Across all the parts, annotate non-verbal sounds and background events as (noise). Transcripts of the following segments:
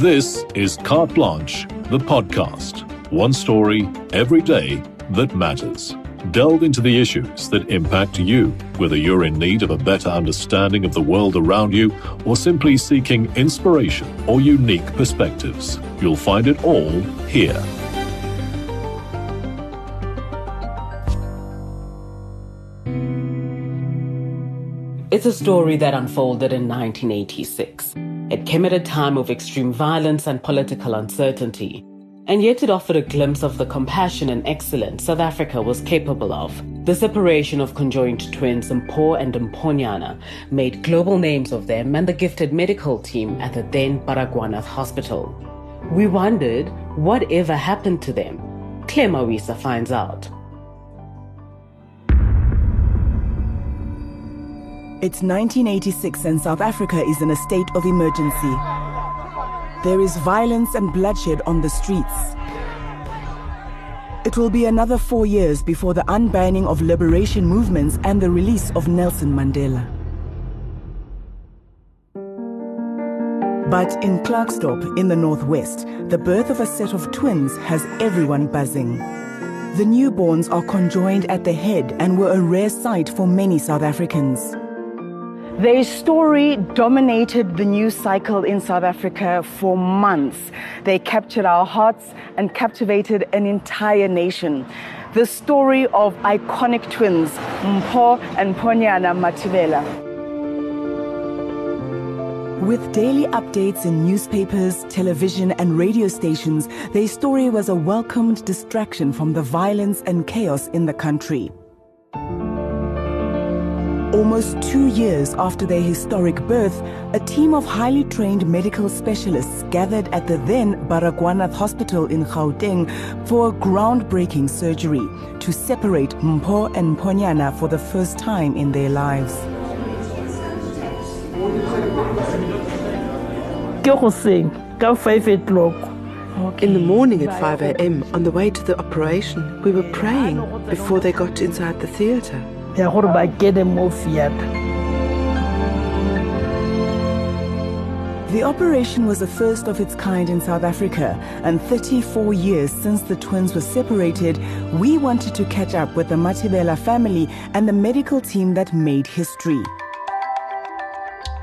This is Carte Blanche, the podcast. One story every day that matters. Delve into the issues that impact you, whether you're in need of a better understanding of the world around you or simply seeking inspiration or unique perspectives. You'll find it all here. It's a story that unfolded in 1986. It came at a time of extreme violence and political uncertainty, and yet it offered a glimpse of the compassion and excellence South Africa was capable of. The separation of conjoined twins Mpho and Mphonyana made global names of them and the gifted medical team at the then Baragwanath Hospital. We wondered whatever happened to them. Claire Mawisa finds out. It's 1986 and South Africa is in a state of emergency. There is violence and bloodshed on the streets. It will be another four years before the unbanning of liberation movements and the release of Nelson Mandela. But in Klerksdorp, in the northwest, the birth of a set of twins has everyone buzzing. The newborns are conjoined at the head and were a rare sight for many South Africans. Their story dominated the news cycle in South Africa for months. They captured our hearts and captivated an entire nation. The story of iconic twins, Mpho and Mphonyana Mathibela. With daily updates in newspapers, television, and radio stations, their story was a welcomed distraction from the violence and chaos in the country. Almost two years after their historic birth, a team of highly trained medical specialists gathered at the then Baragwanath Hospital in Gauteng for a groundbreaking surgery to separate Mpho and Mphonyana for the first time in their lives. In the morning at 5 a.m., on the way to the operation, we were praying before they got inside the theatre. The operation was the first of its kind in South Africa, and 34 years since the twins were separated, we wanted to catch up with the Mathibela family and the medical team that made history.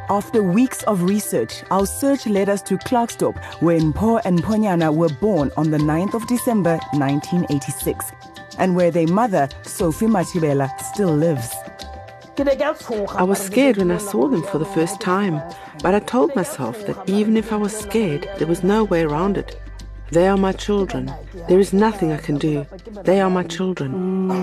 After weeks of research, our search led us to Klerksdorp, where Mpho and Mphonyana were born on the 9th of December 1986 and where their mother, Sophie Mathibela, still lives. I was scared when I saw them for the first time, but I told myself that even if I was scared, there was no way around it. They are my children. There is nothing I can do. They are my children.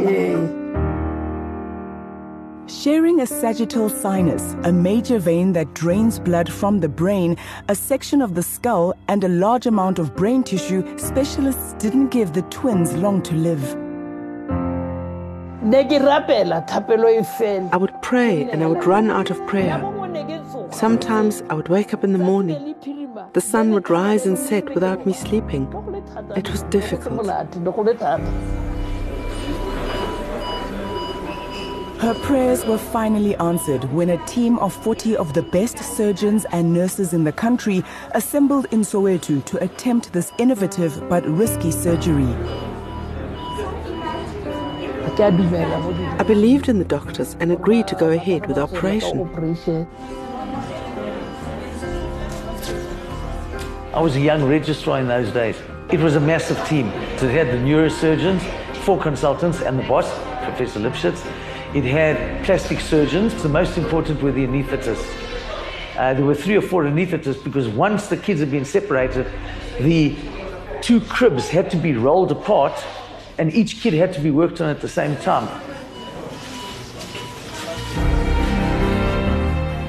Sharing a sagittal sinus, a major vein that drains blood from the brain, a section of the skull, and a large amount of brain tissue, specialists didn't give the twins long to live. I would pray and I would run out of prayer. Sometimes I would wake up in the morning. The sun would rise and set without me sleeping. It was difficult. Her prayers were finally answered when a team of 40 of the best surgeons and nurses in the country assembled in Soweto to attempt this innovative but risky surgery. I believed in the doctors and agreed to go ahead with the operation. I was a young registrar in those days. It was a massive team. It had the neurosurgeons, four consultants, and the boss, Professor Lipschitz. It had plastic surgeons. The most important were the anaesthetists. Uh, there were three or four anaesthetists because once the kids had been separated, the two cribs had to be rolled apart and each kid had to be worked on at the same time.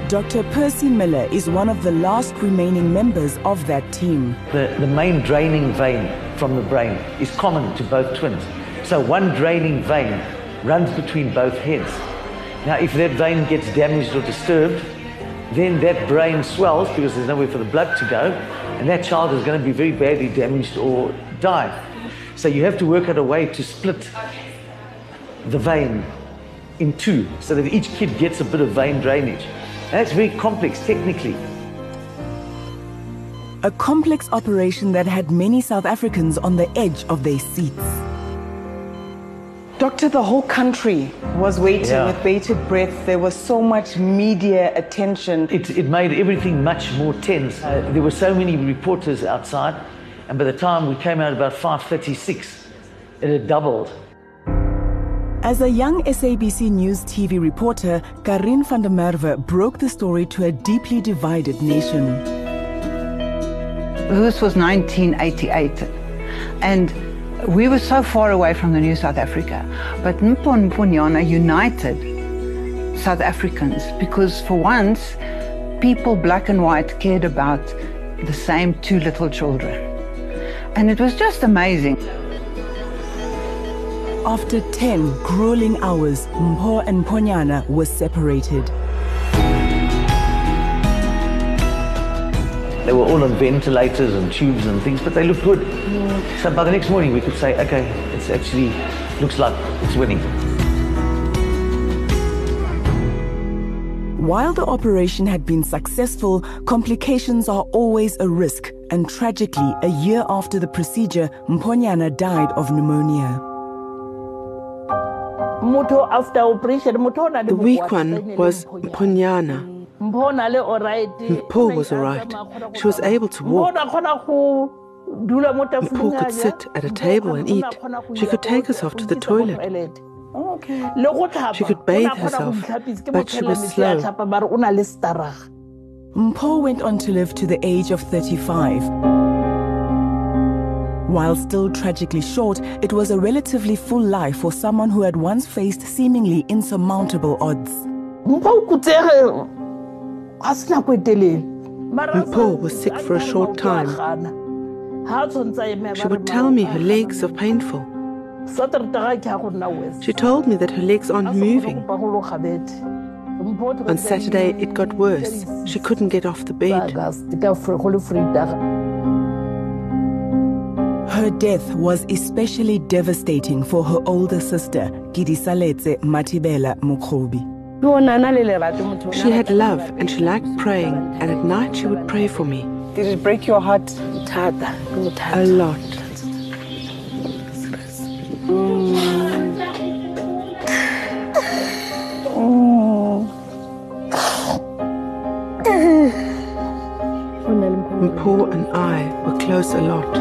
Dr. Percy Miller is one of the last remaining members of that team. The, the main draining vein from the brain is common to both twins. So one draining vein runs between both heads. Now, if that vein gets damaged or disturbed, then that brain swells because there's nowhere for the blood to go, and that child is going to be very badly damaged or die. So you have to work out a way to split the vein in two so that each kid gets a bit of vein drainage. And that's very complex technically. a complex operation that had many South Africans on the edge of their seats. Doctor, the whole country was waiting yeah. with bated breath. There was so much media attention. It, it made everything much more tense. Uh, there were so many reporters outside, and by the time we came out about 5.36, it had doubled. As a young SABC News TV reporter, Karin van der Merwe broke the story to a deeply divided nation. This was 1988, and we were so far away from the new South Africa, but Mpho Mphonyana united South Africans because for once, people black and white cared about the same two little children. And it was just amazing. After 10 grueling hours, Mpho and Mphonyana were separated. They were all on ventilators and tubes and things, but they looked good. Mm. So by the next morning, we could say, okay, it's actually looks like it's winning. While the operation had been successful, complications are always a risk, and tragically, a year after the procedure, Mphonyana died of pneumonia. The weak one was Mphonyana. Mpho was all right. She was able to walk. Mpho could sit at a table and eat. She could take herself to the toilet. She could bathe herself, but she was slow. Mpho went on to live to the age of 35. While still tragically short, it was a relatively full life for someone who had once faced seemingly insurmountable odds. Mpho was sick for a short time. She would tell me her legs are painful. She told me that her legs aren't moving. On Saturday, it got worse. She couldn't get off the bed. Her death was especially devastating for her older sister, Gidisaletse Mathibela Mukhobi. She had love and she liked praying, and at night she would pray for me. Did it break your heart? A lot. Mpho and I were close a lot.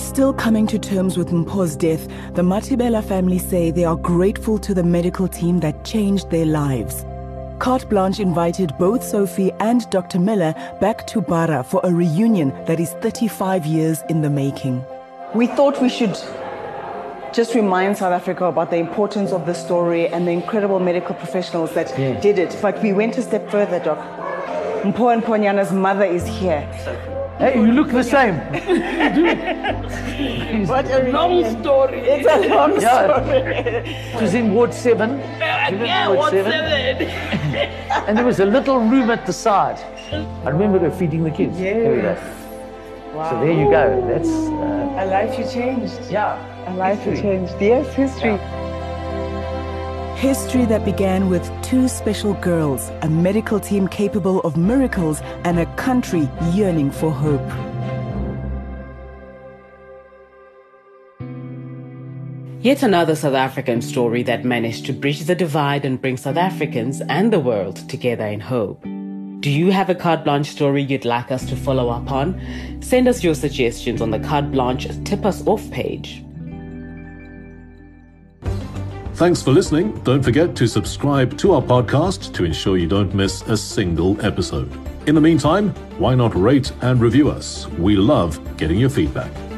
Still coming to terms with Mpho's death, the Mathibela family say they are grateful to the medical team that changed their lives. Carte Blanche invited both Sophie and Dr. Miller back to Bara for a reunion that is 35 years in the making. We thought we should just remind South Africa about the importance of the story and the incredible medical professionals that yeah. did it. But we went a step further, Doc. Mpho and Mphonyana's mother is here. Hey, you look the same. (laughs) you do. what a long story. It's a long yeah. story. It was in Ward 7. Yeah, Ward, Ward 7. 7. (laughs) and there was a little room at the side. I remember her feeding the kids. Yes. There we go. Wow. So there you go. That's uh, a life you changed. Yeah. A life history. changed. Yes, history. Yeah. History that began with two special girls, a medical team capable of miracles, and a country yearning for hope. Yet another South African story that managed to bridge the divide and bring South Africans and the world together in hope. Do you have a carte blanche story you'd like us to follow up on? Send us your suggestions on the carte blanche tip us off page. Thanks for listening. Don't forget to subscribe to our podcast to ensure you don't miss a single episode. In the meantime, why not rate and review us? We love getting your feedback.